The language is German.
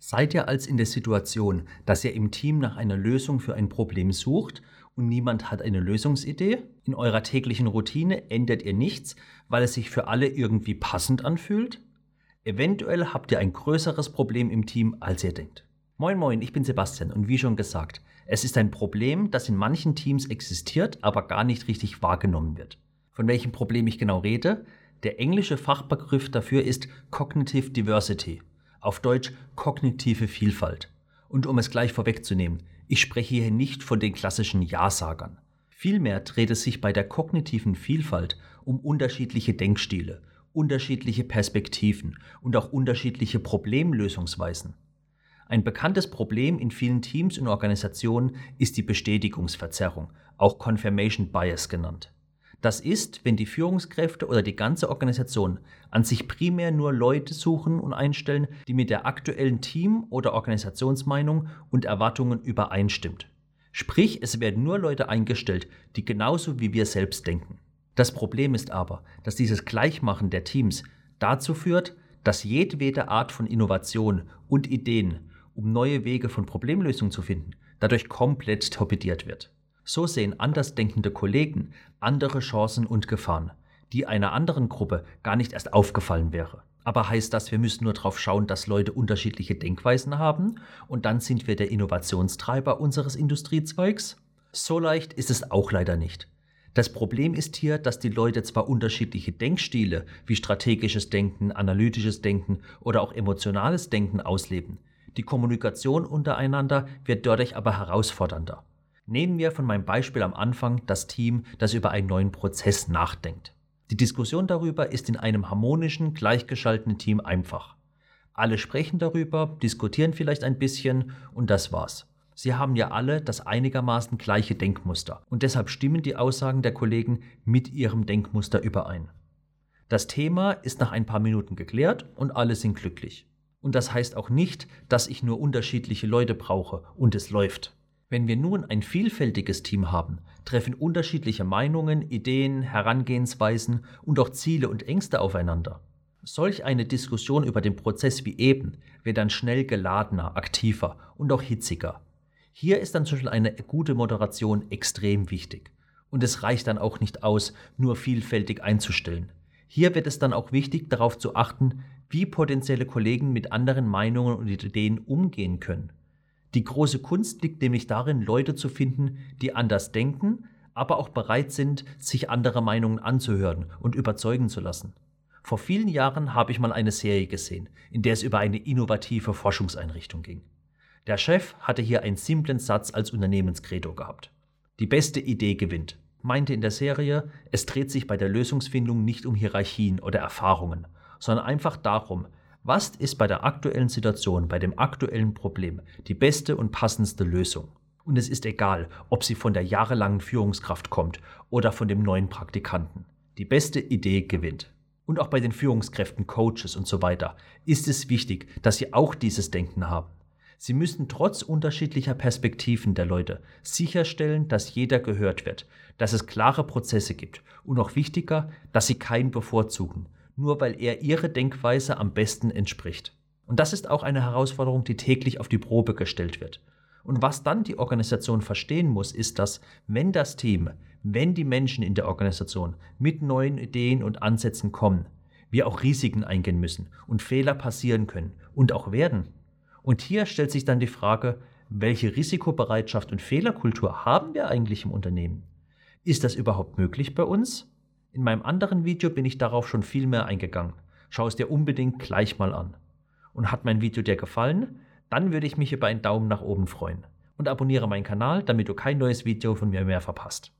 Seid ihr als in der Situation, dass ihr im Team nach einer Lösung für ein Problem sucht und niemand hat eine Lösungsidee? In eurer täglichen Routine ändert ihr nichts, weil es sich für alle irgendwie passend anfühlt? Eventuell habt ihr ein größeres Problem im Team, als ihr denkt. Moin moin, ich bin Sebastian und wie schon gesagt, es ist ein Problem, das in manchen Teams existiert, aber gar nicht richtig wahrgenommen wird. Von welchem Problem ich genau rede? Der englische Fachbegriff dafür ist Cognitive Diversity auf Deutsch kognitive Vielfalt. Und um es gleich vorwegzunehmen, ich spreche hier nicht von den klassischen Ja-Sagern. Vielmehr dreht es sich bei der kognitiven Vielfalt um unterschiedliche Denkstile, unterschiedliche Perspektiven und auch unterschiedliche Problemlösungsweisen. Ein bekanntes Problem in vielen Teams und Organisationen ist die Bestätigungsverzerrung, auch Confirmation Bias genannt. Das ist, wenn die Führungskräfte oder die ganze Organisation an sich primär nur Leute suchen und einstellen, die mit der aktuellen Team- oder Organisationsmeinung und Erwartungen übereinstimmt. Sprich, es werden nur Leute eingestellt, die genauso wie wir selbst denken. Das Problem ist aber, dass dieses Gleichmachen der Teams dazu führt, dass jedwede Art von Innovation und Ideen, um neue Wege von Problemlösung zu finden, dadurch komplett torpediert wird. So sehen andersdenkende Kollegen andere Chancen und Gefahren, die einer anderen Gruppe gar nicht erst aufgefallen wäre. Aber heißt das, wir müssen nur darauf schauen, dass Leute unterschiedliche Denkweisen haben und dann sind wir der Innovationstreiber unseres Industriezweigs? So leicht ist es auch leider nicht. Das Problem ist hier, dass die Leute zwar unterschiedliche Denkstile wie strategisches Denken, analytisches Denken oder auch emotionales Denken ausleben. Die Kommunikation untereinander wird dadurch aber herausfordernder. Nehmen wir von meinem Beispiel am Anfang das Team, das über einen neuen Prozess nachdenkt. Die Diskussion darüber ist in einem harmonischen, gleichgeschalteten Team einfach. Alle sprechen darüber, diskutieren vielleicht ein bisschen und das war's. Sie haben ja alle das einigermaßen gleiche Denkmuster und deshalb stimmen die Aussagen der Kollegen mit ihrem Denkmuster überein. Das Thema ist nach ein paar Minuten geklärt und alle sind glücklich. Und das heißt auch nicht, dass ich nur unterschiedliche Leute brauche und es läuft. Wenn wir nun ein vielfältiges Team haben, treffen unterschiedliche Meinungen, Ideen, Herangehensweisen und auch Ziele und Ängste aufeinander. Solch eine Diskussion über den Prozess wie eben wird dann schnell geladener, aktiver und auch hitziger. Hier ist dann zum Beispiel eine gute Moderation extrem wichtig. Und es reicht dann auch nicht aus, nur vielfältig einzustellen. Hier wird es dann auch wichtig, darauf zu achten, wie potenzielle Kollegen mit anderen Meinungen und Ideen umgehen können. Die große Kunst liegt nämlich darin, Leute zu finden, die anders denken, aber auch bereit sind, sich andere Meinungen anzuhören und überzeugen zu lassen. Vor vielen Jahren habe ich mal eine Serie gesehen, in der es über eine innovative Forschungseinrichtung ging. Der Chef hatte hier einen simplen Satz als Unternehmenskredo gehabt. Die beste Idee gewinnt, meinte in der Serie, es dreht sich bei der Lösungsfindung nicht um Hierarchien oder Erfahrungen, sondern einfach darum, was ist bei der aktuellen Situation, bei dem aktuellen Problem die beste und passendste Lösung? Und es ist egal, ob sie von der jahrelangen Führungskraft kommt oder von dem neuen Praktikanten. Die beste Idee gewinnt. Und auch bei den Führungskräften, Coaches und so weiter ist es wichtig, dass sie auch dieses Denken haben. Sie müssen trotz unterschiedlicher Perspektiven der Leute sicherstellen, dass jeder gehört wird, dass es klare Prozesse gibt und noch wichtiger, dass sie keinen bevorzugen, nur weil er ihre Denkweise am besten entspricht. Und das ist auch eine Herausforderung, die täglich auf die Probe gestellt wird. Und was dann die Organisation verstehen muss, ist, dass wenn das Team, wenn die Menschen in der Organisation mit neuen Ideen und Ansätzen kommen, wir auch Risiken eingehen müssen und Fehler passieren können und auch werden. Und hier stellt sich dann die Frage, welche Risikobereitschaft und Fehlerkultur haben wir eigentlich im Unternehmen? Ist das überhaupt möglich bei uns? In meinem anderen Video bin ich darauf schon viel mehr eingegangen. Schau es dir unbedingt gleich mal an. Und hat mein Video dir gefallen? Dann würde ich mich über einen Daumen nach oben freuen. Und abonniere meinen Kanal, damit du kein neues Video von mir mehr verpasst.